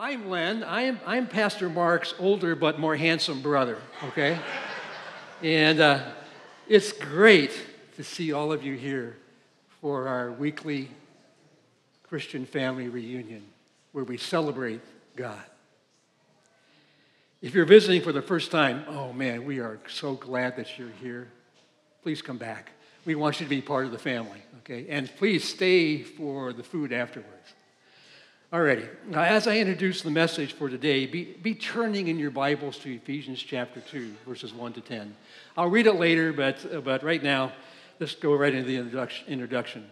I'm Len. I'm, I'm Pastor Mark's older but more handsome brother, okay? and uh, it's great to see all of you here for our weekly Christian family reunion where we celebrate God. If you're visiting for the first time, oh man, we are so glad that you're here. Please come back. We want you to be part of the family, okay? And please stay for the food afterwards. Alrighty. Now, as I introduce the message for today, be, be turning in your Bibles to Ephesians chapter 2, verses 1 to 10. I'll read it later, but, but right now, let's go right into the introduction.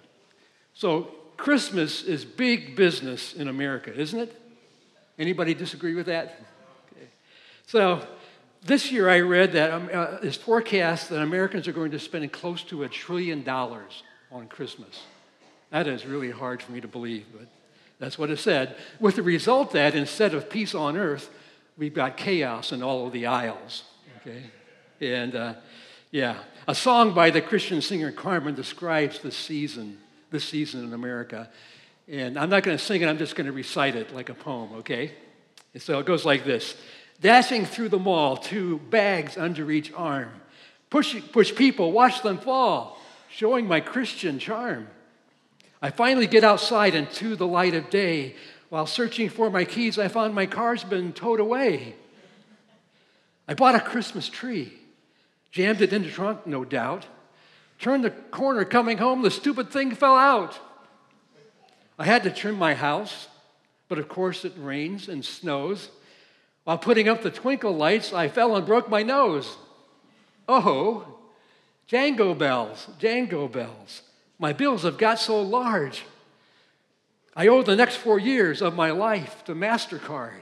So, Christmas is big business in America, isn't it? Anybody disagree with that? Okay. So, this year I read that um, uh, it's forecast that Americans are going to spend close to a trillion dollars on Christmas. That is really hard for me to believe, but that's what it said. With the result that instead of peace on earth, we've got chaos in all of the aisles. Okay? And uh, yeah, a song by the Christian singer Carman describes the season, this season in America. And I'm not going to sing it, I'm just going to recite it like a poem, okay? And so it goes like this Dashing through the mall, two bags under each arm. Push, push people, watch them fall, showing my Christian charm. I finally get outside into the light of day. While searching for my keys, I found my car's been towed away. I bought a Christmas tree, jammed it in the trunk, no doubt. Turned the corner coming home, the stupid thing fell out. I had to trim my house, but of course it rains and snows. While putting up the twinkle lights, I fell and broke my nose. Oh, Jango bells, Jango bells. My bills have got so large. I owe the next four years of my life to MasterCard.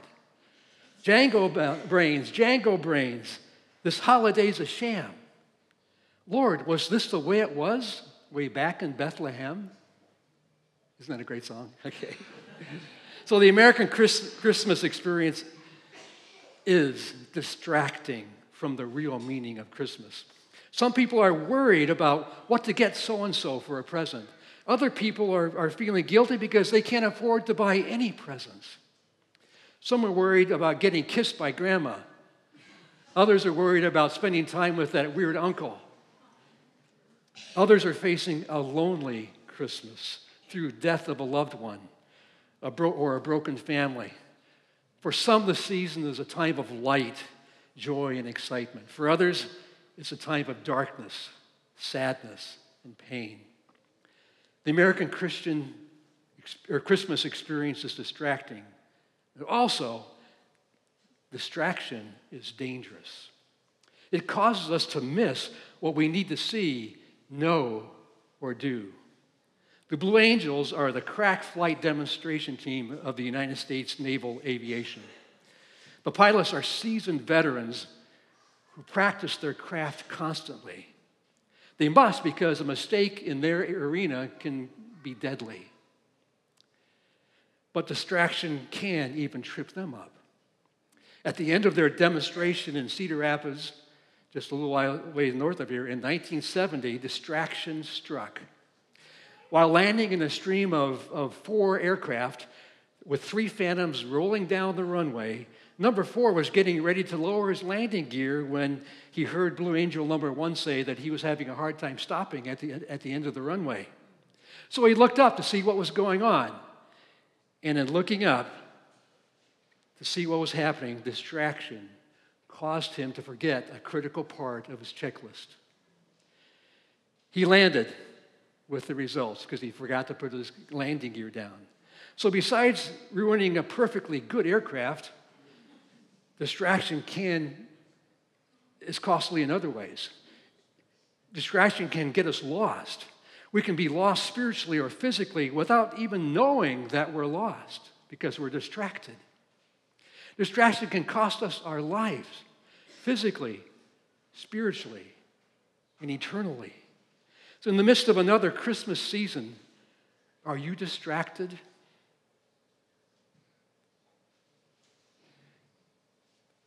Django brains, Django brains. This holiday's a sham. Lord, was this the way it was way back in Bethlehem? Isn't that a great song? Okay. so the American Christmas experience is distracting from the real meaning of Christmas. Some people are worried about what to get so and so for a present. Other people are, are feeling guilty because they can't afford to buy any presents. Some are worried about getting kissed by grandma. Others are worried about spending time with that weird uncle. Others are facing a lonely Christmas through death of a loved one a bro- or a broken family. For some, the season is a time of light, joy, and excitement. For others, it's a time of darkness, sadness, and pain. The American Christian or Christmas experience is distracting. Also, distraction is dangerous. It causes us to miss what we need to see, know, or do. The Blue Angels are the crack flight demonstration team of the United States Naval Aviation. The pilots are seasoned veterans who practice their craft constantly. They must because a mistake in their arena can be deadly. But distraction can even trip them up. At the end of their demonstration in Cedar Rapids, just a little ways north of here, in 1970, distraction struck. While landing in a stream of, of four aircraft with three Phantoms rolling down the runway, Number four was getting ready to lower his landing gear when he heard Blue Angel number one say that he was having a hard time stopping at the, at the end of the runway. So he looked up to see what was going on. And in looking up to see what was happening, distraction caused him to forget a critical part of his checklist. He landed with the results because he forgot to put his landing gear down. So, besides ruining a perfectly good aircraft, Distraction can is costly in other ways. Distraction can get us lost. We can be lost spiritually or physically without even knowing that we're lost because we're distracted. Distraction can cost us our lives physically, spiritually, and eternally. So, in the midst of another Christmas season, are you distracted?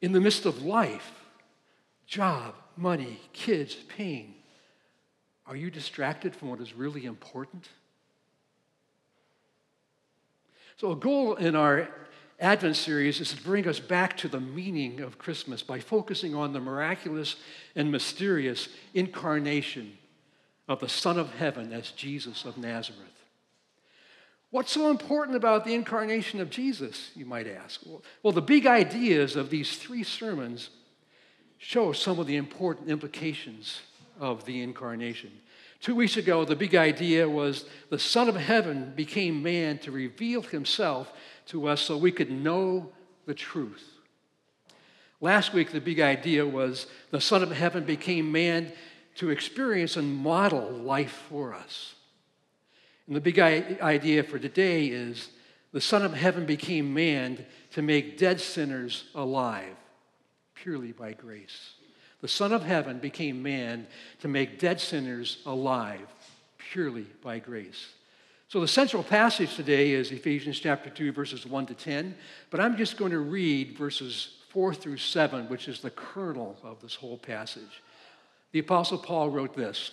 In the midst of life, job, money, kids, pain, are you distracted from what is really important? So, a goal in our Advent series is to bring us back to the meaning of Christmas by focusing on the miraculous and mysterious incarnation of the Son of Heaven as Jesus of Nazareth. What's so important about the incarnation of Jesus, you might ask? Well, the big ideas of these three sermons show some of the important implications of the incarnation. Two weeks ago, the big idea was the Son of Heaven became man to reveal himself to us so we could know the truth. Last week, the big idea was the Son of Heaven became man to experience and model life for us. And the big idea for today is the Son of Heaven became man to make dead sinners alive purely by grace. The Son of Heaven became man to make dead sinners alive purely by grace. So the central passage today is Ephesians chapter 2, verses 1 to 10, but I'm just going to read verses 4 through 7, which is the kernel of this whole passage. The Apostle Paul wrote this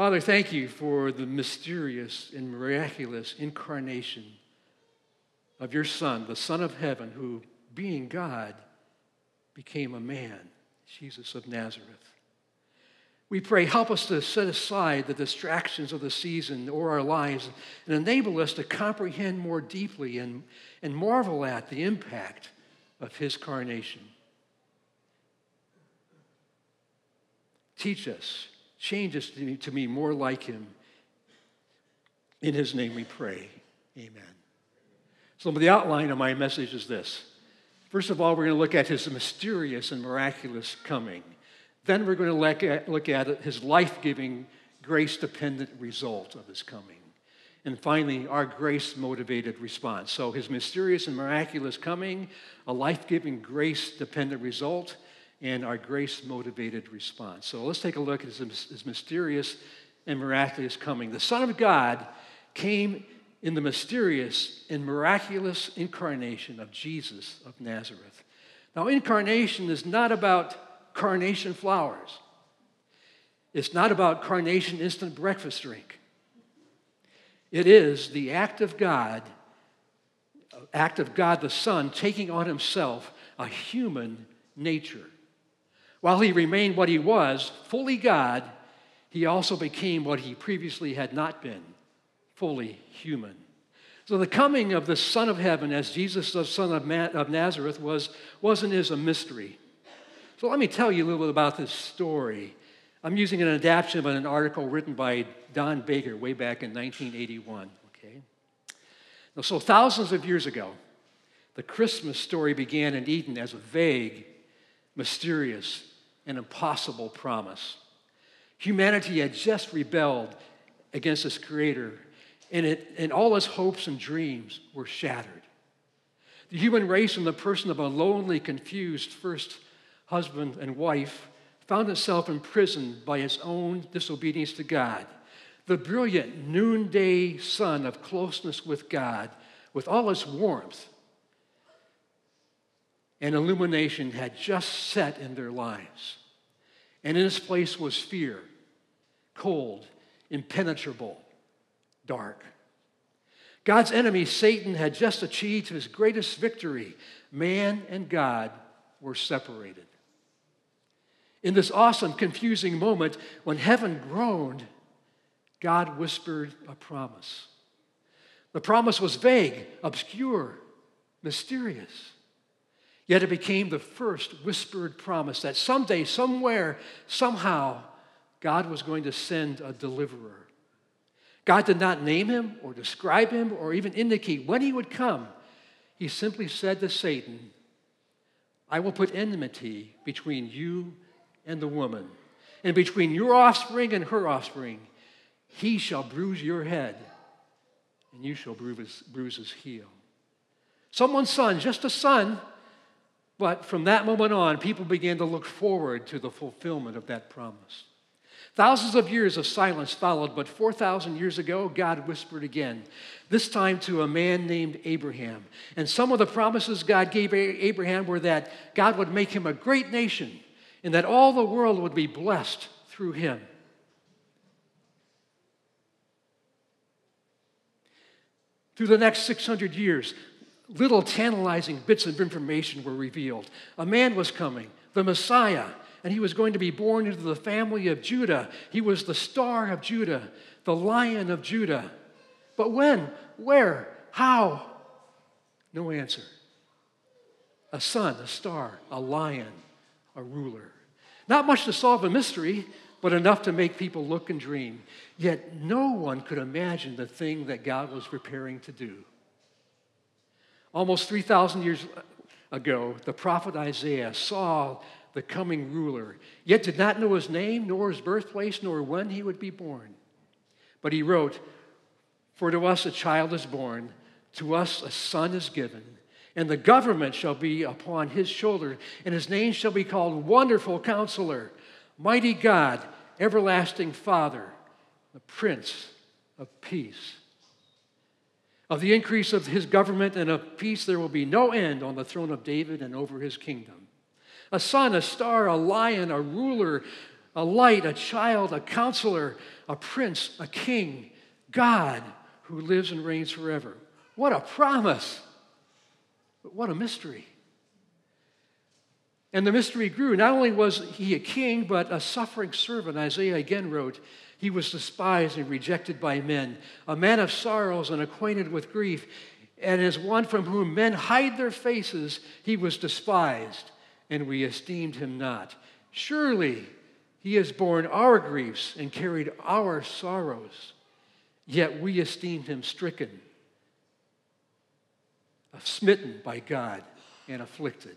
Father, thank you for the mysterious and miraculous incarnation of your Son, the Son of heaven, who, being God, became a man, Jesus of Nazareth. We pray, help us to set aside the distractions of the season or our lives and enable us to comprehend more deeply and, and marvel at the impact of his carnation. Teach us, change us to, be more like him. In his name we pray. Amen. So, the outline of my message is this. First of all, we're going to look at his mysterious and miraculous coming. Then we're going to look at, look at his life giving, grace dependent result of his coming. And finally, our grace motivated response. So, his mysterious and miraculous coming, a life giving, grace dependent result, and our grace motivated response. So, let's take a look at his, his mysterious and miraculous coming. The Son of God came in the mysterious and miraculous incarnation of Jesus of Nazareth. Now, incarnation is not about carnation flowers, it's not about carnation instant breakfast drink. It is the act of God, act of God the Son taking on himself a human nature. While he remained what he was, fully God, he also became what he previously had not been fully human. So the coming of the Son of Heaven as Jesus, the Son of, of Nazareth, was, wasn't as a mystery. So let me tell you a little bit about this story. I'm using an adaptation of an article written by Don Baker way back in 1981. Okay? So thousands of years ago, the Christmas story began in Eden as a vague, mysterious, and impossible promise. Humanity had just rebelled against its creator and, it, and all its hopes and dreams were shattered. The human race, in the person of a lonely, confused first husband and wife, found itself imprisoned by its own disobedience to God. The brilliant noonday sun of closeness with God, with all its warmth and illumination, had just set in their lives. And in its place was fear, cold, impenetrable, dark. God's enemy, Satan, had just achieved his greatest victory. Man and God were separated. In this awesome, confusing moment, when heaven groaned, God whispered a promise. The promise was vague, obscure, mysterious. Yet it became the first whispered promise that someday, somewhere, somehow, God was going to send a deliverer. God did not name him or describe him or even indicate when he would come. He simply said to Satan, I will put enmity between you and the woman, and between your offspring and her offspring. He shall bruise your head, and you shall bruise his, heel. Someone's son, just a son, but from that moment on, people began to look forward to the fulfillment of that promise. Thousands of years of silence followed, but 4,000 years ago, God whispered again, this time to a man named Abraham. And some of the promises God gave Abraham were that God would make him a great nation and that all the world would be blessed through him. Through the next 600 years, little tantalizing bits of information were revealed. A man was coming, the Messiah, and he was going to be born into the family of Judah. He was the star of Judah, the lion of Judah. But when? Where? How? No answer. A sun, a star, a lion, a ruler. Not much to solve a mystery, but enough to make people look and dream. Yet no one could imagine the thing that God was preparing to do. Almost 3,000 years ago, the prophet Isaiah saw the coming ruler, yet did not know his name, nor his birthplace, nor when he would be born. But he wrote, For to us a child is born, to us a son is given, and the government shall be upon his shoulder, and his name shall be called Wonderful Counselor, Mighty God, Everlasting Father, the Prince of Peace. Of the increase of his government and of peace, there will be no end on the throne of David and over his kingdom a sun, a star, a lion, a ruler, a light, a child, a counselor, a prince, a king, God who lives and reigns forever. What a promise! But what a mystery. And the mystery grew. Not only was he a king, but a suffering servant. Isaiah again wrote, He was despised and rejected by men, a man of sorrows and acquainted with grief. And as one from whom men hide their faces, he was despised and we esteemed him not. Surely he has borne our griefs and carried our sorrows, yet we esteemed him stricken, smitten by God, and afflicted.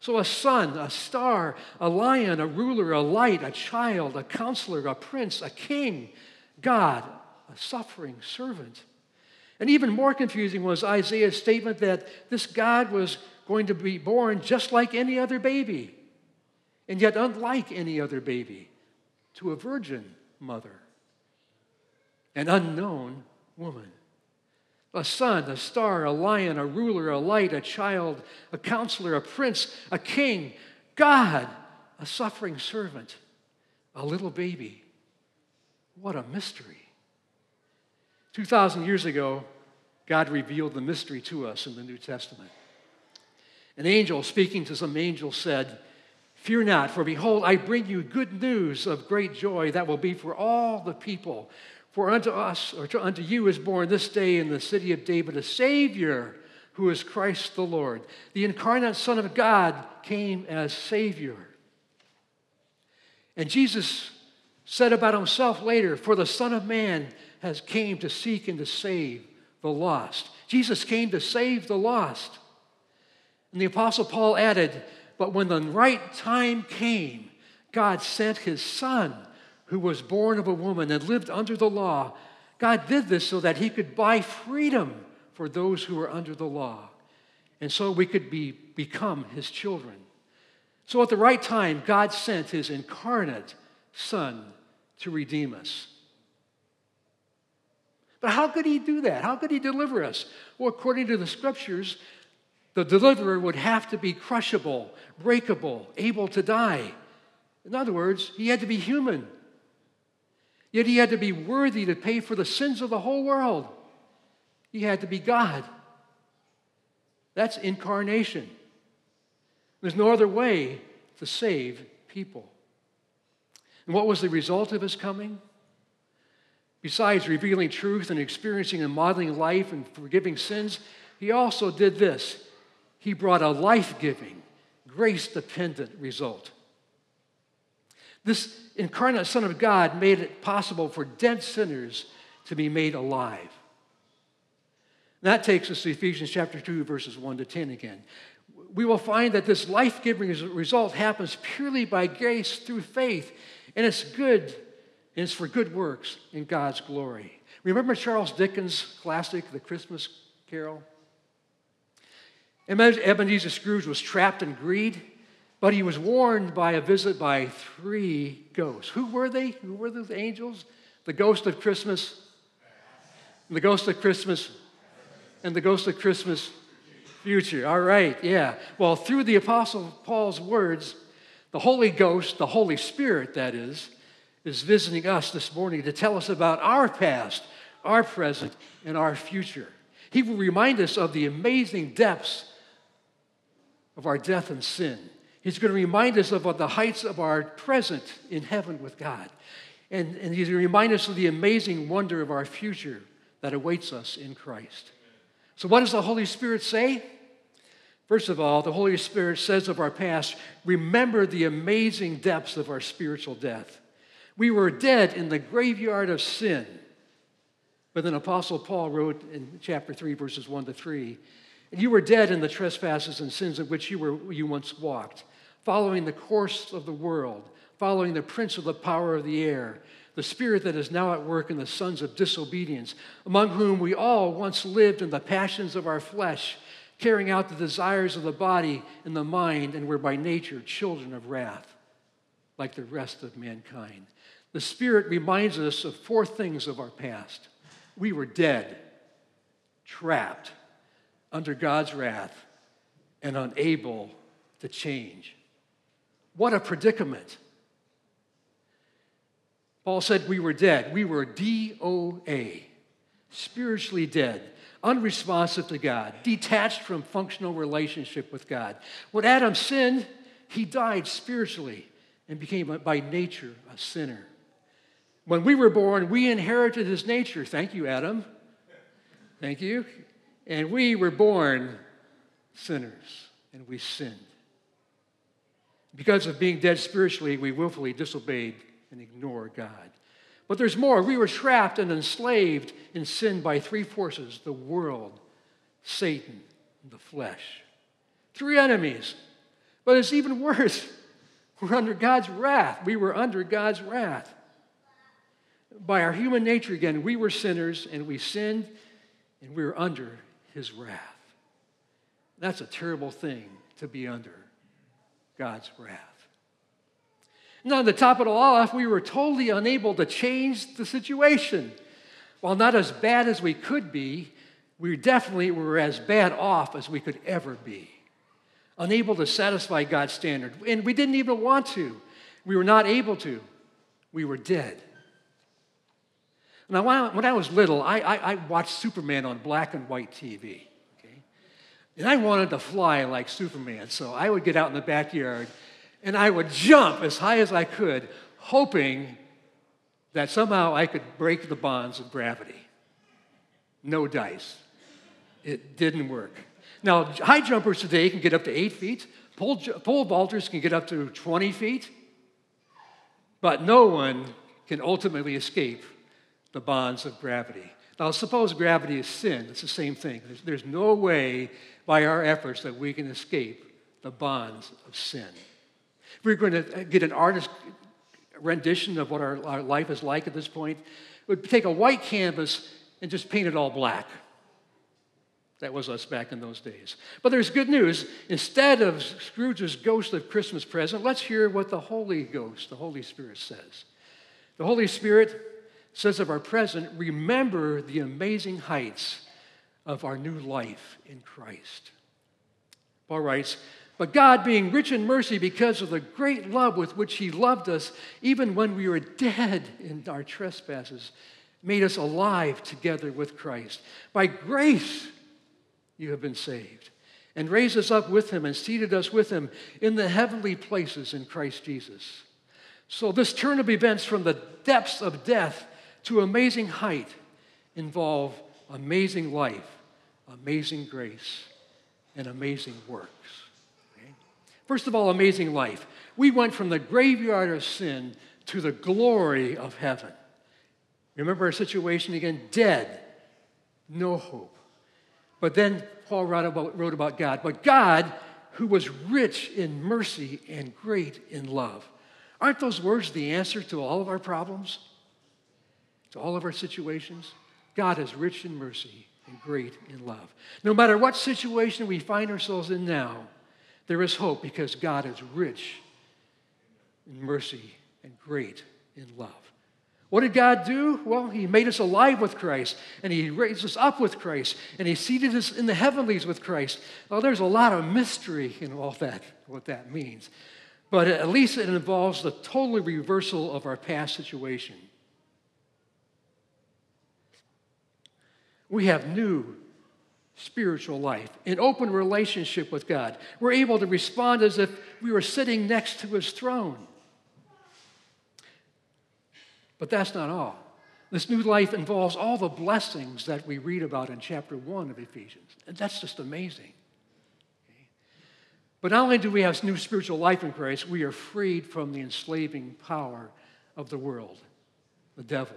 So, a son, a star, a lion, a ruler, a light, a child, a counselor, a prince, a king, God, a suffering servant. And even more confusing was Isaiah's statement that this God was going to be born just like any other baby, and yet unlike any other baby to a virgin mother, an unknown woman. A son, a star, a lion, a ruler, a light, a child, a counselor, a prince, a king, God, a suffering servant, a little baby. What a mystery. 2,000 years ago, God revealed the mystery to us in the New Testament. An angel speaking to some angels said, Fear not, for behold, I bring you good news of great joy that will be for all the people. For unto us, or unto you, is born this day in the city of David a Savior who is Christ the Lord. The incarnate Son of God came as Savior. And Jesus said about himself later, For the Son of Man has came to seek and to save the lost. Jesus came to save the lost. And the Apostle Paul added, but when the right time came, God sent his son, who was born of a woman and lived under the law. God did this so that he could buy freedom for those who were under the law. And so we could be, become his children. So at the right time, God sent his incarnate son to redeem us. But how could he do that? How could he deliver us? Well, according to the scriptures, the deliverer would have to be crushable, breakable, able to die. In other words, he had to be human. Yet he had to be worthy to pay for the sins of the whole world. He had to be God. That's incarnation. There's no other way to save people. And what was the result of his coming? Besides revealing truth and experiencing and modeling life and forgiving sins, he also did this he brought a life giving, grace dependent result. This incarnate Son of God made it possible for dead sinners to be made alive. That takes us to Ephesians chapter 2, verses 1 to 10 again. We will find that this life giving result happens purely by grace through faith, and it's good, and it's for good works in God's glory. Remember Charles Dickens' classic, The Christmas Carol? Ebenezer Scrooge was trapped in greed, but he was warned by a visit by three ghosts. Who were they? Who were those angels? The ghost of Christmas, the ghost of Christmas, and the ghost of Christmas future. All right, yeah. Well, through the Apostle Paul's words, the Holy Ghost, the Holy Spirit, that is, is visiting us this morning to tell us about our past, our present, and our future. He will remind us of the amazing depths of our death and sin. He's going to remind us of the heights of our present in heaven with God. And, and he's going to remind us of the amazing wonder of our future that awaits us in Christ. So, what does the Holy Spirit say? First of all, the Holy Spirit says of our past, remember the amazing depths of our spiritual death. We were dead in the graveyard of sin. But then Apostle Paul wrote in chapter 3, verses 1 to 3 and you were dead in the trespasses and sins in which you, were, you once walked, following the course of the world, following the prince of the power of the air the spirit that is now at work in the sons of disobedience, among whom we all once lived in the passions of our flesh, carrying out the desires of the body and the mind, and were by nature children of wrath, like the rest of mankind. The Spirit reminds us of four things of our past. We were dead, trapped under God's wrath, and unable to change. What a predicament! Paul said we were dead. We were DOA, spiritually dead, unresponsive to God, detached from functional relationship with God. When Adam sinned, he died spiritually and became, by nature, a sinner. When we were born, we inherited his nature. Thank you, Adam. Thank you. And we were born sinners, and we sinned. Because of being dead spiritually, we willfully disobeyed and ignored God. But there's more. We were trapped and enslaved in sin by three forces the world, Satan, and the flesh. Three enemies. But it's even worse. We're under God's wrath. We were under God's wrath. By our human nature, again, we were sinners and we sinned and we were under his wrath. That's a terrible thing to be under God's wrath. Now, to top it all off, we were totally unable to change the situation. While not as bad as we could be, we definitely were as bad off as we could ever be. Unable to satisfy God's standard. And we didn't even want to. We were not able to. We were dead. Now, when I was little, I, I, I watched Superman on black and white TV. Okay? And I wanted to fly like Superman, so I would get out in the backyard and I would jump as high as I could, hoping that somehow I could break the bonds of gravity. No dice. It didn't work. Now, high jumpers today can get up to eight feet, pole, pole vaulters can get up to 20 feet, but no one can ultimately escape the bonds of gravity. Now, suppose gravity is sin, it's the same thing. There's, there's no way by our efforts that we can escape the bonds of sin. If we are going to uh, get an artist rendition of what our, our life is like at this point, we'd take a white canvas and just paint it all black. That was us back in those days. But there's good news. Instead of Scrooge's ghost of Christmas present, let's hear what the Holy Ghost, the Holy Spirit says. The Holy Spirit says of our present, remember the amazing heights of our new life in Christ. Paul writes, but God, being rich in mercy because of the great love with which He loved us, even when we were dead in our trespasses, made us alive together with Christ. By grace, you have been saved, and raised us up with Him and seated us with Him in the heavenly places in Christ Jesus. So, this turn of events from the depths of death to amazing height involve amazing life, amazing grace, and amazing works. Okay? First of all, amazing life. We went from the graveyard of sin to the glory of heaven. Remember our situation again? Dead, no hope. But then Paul wrote about, wrote about God. But God, who was rich in mercy and great in love. Aren't those words the answer to all of our problems? To all of our situations? God is rich in mercy and great in love. No matter what situation we find ourselves in now, there is hope because God is rich in mercy and great in love. What did God do? Well, He made us alive with Christ, and He raised us up with Christ, and He seated us in the heavenlies with Christ. Well, there's a lot of mystery in all that, what that means. But at least it involves the total reversal of our past situation. We have new spiritual life, an open relationship with God. We're able to respond as if we were sitting next to His throne. But that's not all. This new life involves all the blessings that we read about in chapter 1 of Ephesians. And that's just amazing. Okay? But not only do we have new spiritual life in Christ, we are freed from the enslaving power of the world, the devil,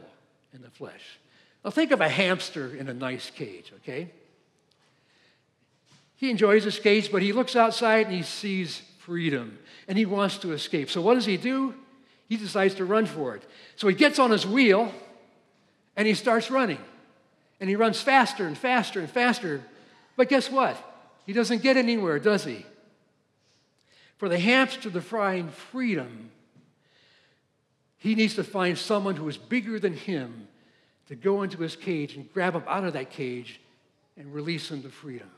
and the flesh. Now, think of a hamster in a nice cage, okay? He enjoys his cage, but he looks outside and he sees freedom and he wants to escape. So, what does he do? he decides to run for it. So he gets on his wheel and he starts running. And he runs faster and faster and faster. But guess what? He doesn't get anywhere, does he? For the hamster to find freedom, he needs to find someone who is bigger than him to go into his cage and grab him out of that cage and release him to freedom.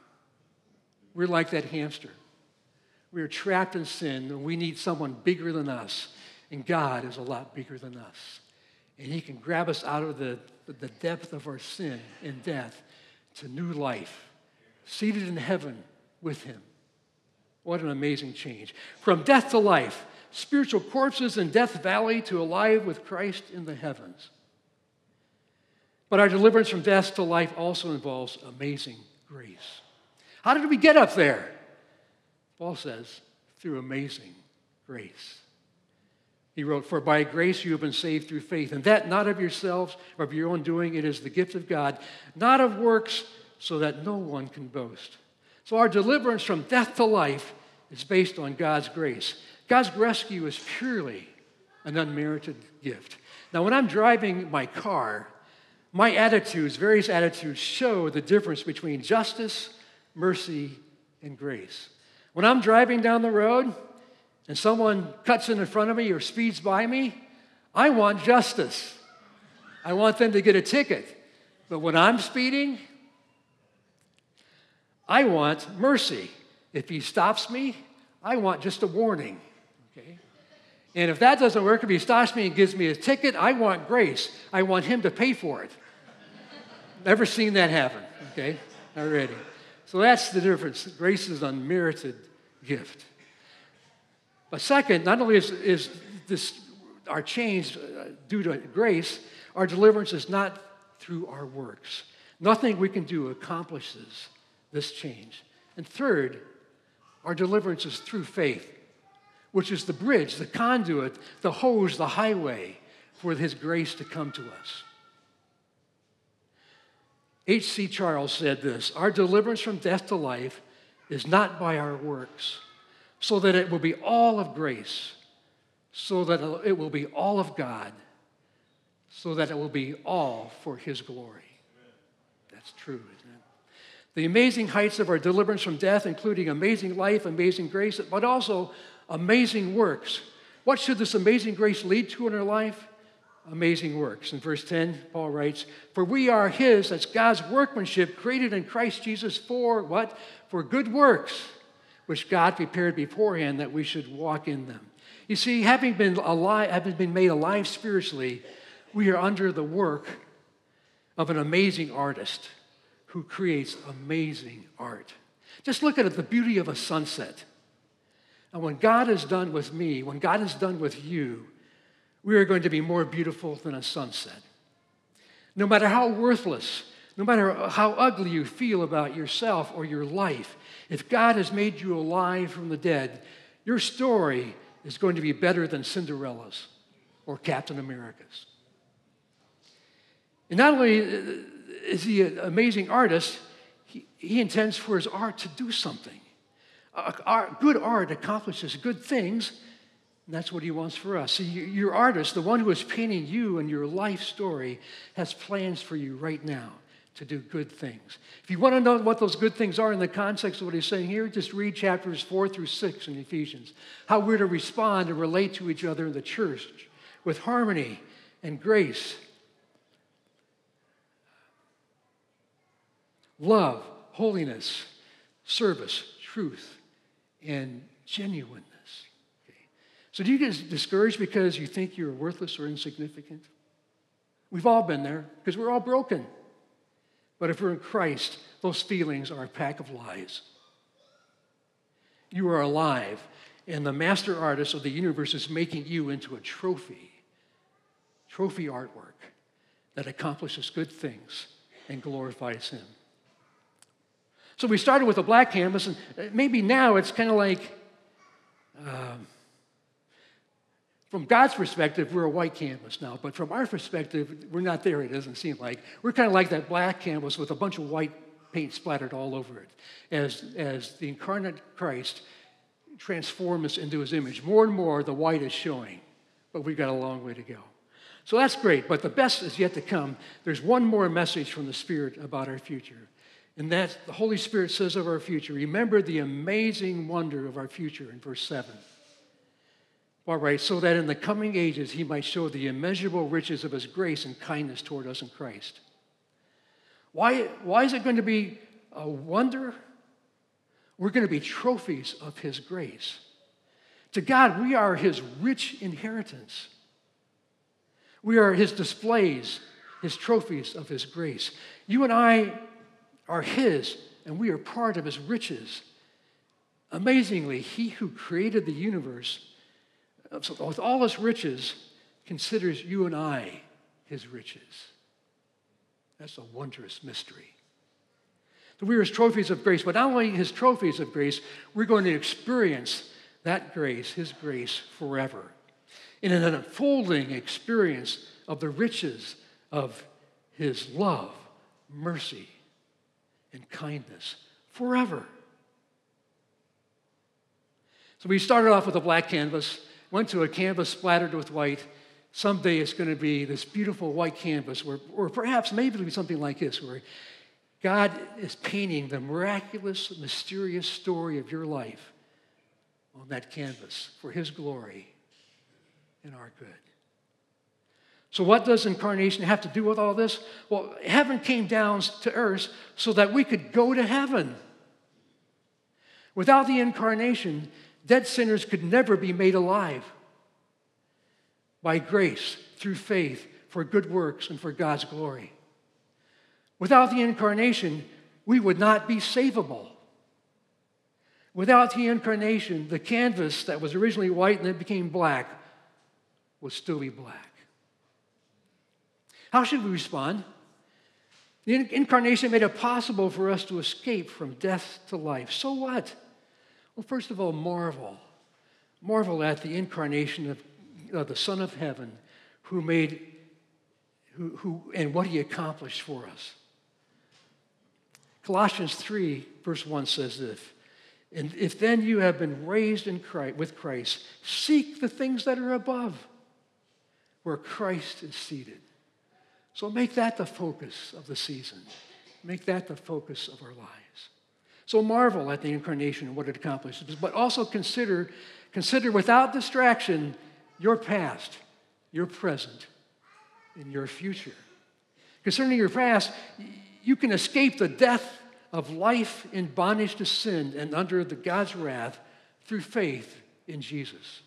We're like that hamster. We are trapped in sin, and we need someone bigger than us and God is a lot bigger than us. And He can grab us out of the, the depth of our sin and death to new life, seated in heaven with Him. What an amazing change. From death to life, spiritual corpses in Death Valley to alive with Christ in the heavens. But our deliverance from death to life also involves amazing grace. How did we get up there? Paul says, through amazing grace. He wrote, For by grace you have been saved through faith, and that not of yourselves or of your own doing, it is the gift of God, not of works, so that no one can boast. So our deliverance from death to life is based on God's grace. God's rescue is purely an unmerited gift. Now, when I'm driving my car, my attitudes, various attitudes, show the difference between justice, mercy, and grace. When I'm driving down the road, and someone cuts in in front of me or speeds by me, I want justice. I want them to get a ticket. But when I'm speeding, I want mercy. If he stops me, I want just a warning. Okay? And if that doesn't work, if he stops me and gives me a ticket, I want grace. I want him to pay for it. Never seen that happen, okay? Already. So that's the difference. Grace is unmerited gift. But second, not only is, is this our change uh, due to grace, our deliverance is not through our works. Nothing we can do accomplishes this change. And third, our deliverance is through faith, which is the bridge, the conduit, the hose, the highway for His grace to come to us. H.C. Charles said this Our deliverance from death to life is not by our works so that it will be all of grace, so that it will be all of God, so that it will be all for His glory. That's true, isn't it? The amazing heights of our deliverance from death, including amazing life, amazing grace, but also amazing works. What should this amazing grace lead to in our life? Amazing works. In verse 10, Paul writes, For we are His, that's God's workmanship, created in Christ Jesus for what? For good works which God prepared beforehand that we should walk in them. You see, having been alive, having been made alive spiritually, we are under the work of an amazing artist who creates amazing art. Just look at the beauty of a sunset. And when God is done with me, when God is done with you, we are going to be more beautiful than a sunset. No matter how worthless, no matter how ugly you feel about yourself or your life, if God has made you alive from the dead, your story is going to be better than Cinderella's or Captain America's. And not only is he an amazing artist, he, he intends for his art to do something. art, good art accomplishes good things, and that's what he wants for us. See, your artist, the one who is painting you and your life story, has plans for you right now to do good things. If you want to know what those good things are in the context of what he's saying here, just read chapters 4 through 6 in Ephesians. How we're to respond and relate to each other in the church with harmony and grace. Love, holiness, service, truth, and genuineness. So, do you get discouraged because you think you're worthless or insignificant? We've all been there because we're all broken. But if we're in Christ, those feelings are a pack of lies. You are alive, and the master artist of the universe is making you into a trophy, trophy artwork that accomplishes good things and glorifies Him. So we started with a black canvas, and maybe now it's kind of like um, from God's perspective, we're a white canvas now, but from our perspective, we're not there, it doesn't seem like. We're kind of like that black canvas with a bunch of white paint splattered all over it as, as the incarnate Christ transforms us into his image. More and more, the white is showing, but we've got a long way to go. So that's great, but the best is yet to come. There's one more message from the Spirit about our future. And that the Holy Spirit says of our future, remember the amazing wonder of our future in verse 7. All right, so that in the coming ages he might show the immeasurable riches of his grace and kindness toward us in Christ. Why, why is it going to be a wonder? We're going to be trophies of his grace. To God, we are his rich inheritance. We are his displays, his trophies of his grace. You and I are his, and we are part of his riches. Amazingly, he who created the universe with all his riches, considers you and I his riches. That's a wondrous mystery. That we are his trophies of grace, but not only his trophies of grace, we're going to experience that grace, his grace, forever. In an unfolding experience of the riches of his love, mercy, and kindness forever. So we started off with a black canvas went to a canvas splattered with white. Someday it's going to be this beautiful white canvas, where, or perhaps maybe it'll be something like this, where God is painting the miraculous, mysterious story of your life on that canvas for His glory and our good. So, what does incarnation have to do with all this? Well, heaven came down to earth so that we could go to heaven. Without the incarnation, Dead sinners could never be made alive by grace through faith for good works and for God's glory. Without the incarnation, we would not be savable. Without the incarnation, the canvas that was originally white and then became black would still be black. How should we respond? The incarnation made it possible for us to escape from death to life. So what? Well, first of all, marvel. Marvel at the incarnation of uh, the Son of Heaven who made, who, who, and what he accomplished for us. Colossians 3, verse 1 says this And if then you have been raised in Christ, with Christ, seek the things that are above, where Christ is seated. So make that the focus of the season. Make that the focus of our lives. So marvel at the incarnation and what it accomplishes, but also consider, consider without distraction your past, your present, and your future. Concerning your past, you can escape the death of life in bondage to sin and under the God's wrath through faith in Jesus.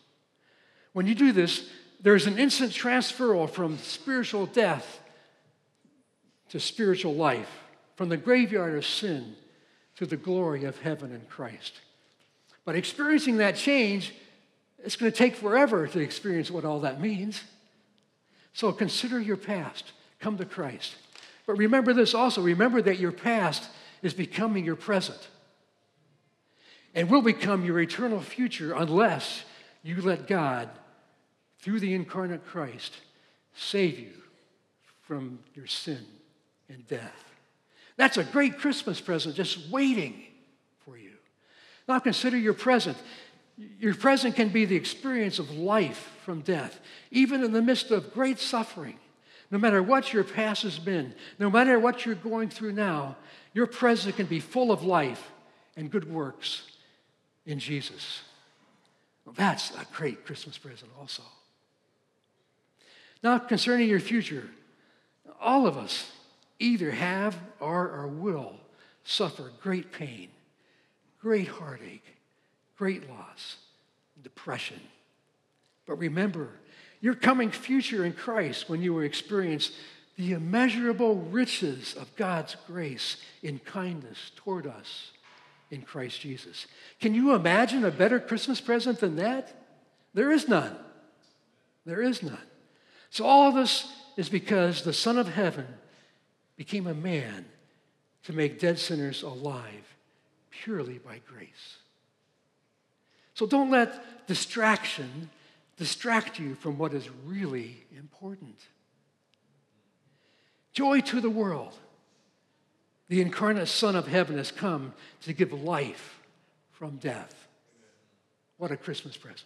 When you do this, there's an instant transfer from spiritual death to spiritual life, from the graveyard of sin to the glory of heaven in Christ. But experiencing that change, it's going to take forever to experience what all that means. So consider your past. Come to Christ. But remember this also remember that your past is becoming your present and will become your eternal future unless you let God, through the incarnate Christ, save you from your sin and death. That's a great Christmas present just waiting for you. Now consider your present. Your present can be the experience of life from death, even in the midst of great suffering. No matter what your past has been, no matter what you're going through now, your present can be full of life and good works in Jesus. Well, that's a great Christmas present, also. Now, concerning your future, all of us either have or, or will suffer great pain, great heartache, great loss, depression. But remember, your coming future in Christ when you will experience the immeasurable riches of God's grace in kindness toward us in Christ Jesus. Can you imagine a better Christmas present than that? There is none. There is none. So, all of this is because the Son of Heaven became a man to make dead sinners alive purely by grace. So, don't let distraction distract you from what is really important. Joy to the world. The incarnate Son of Heaven has come to give life from death. What a Christmas present.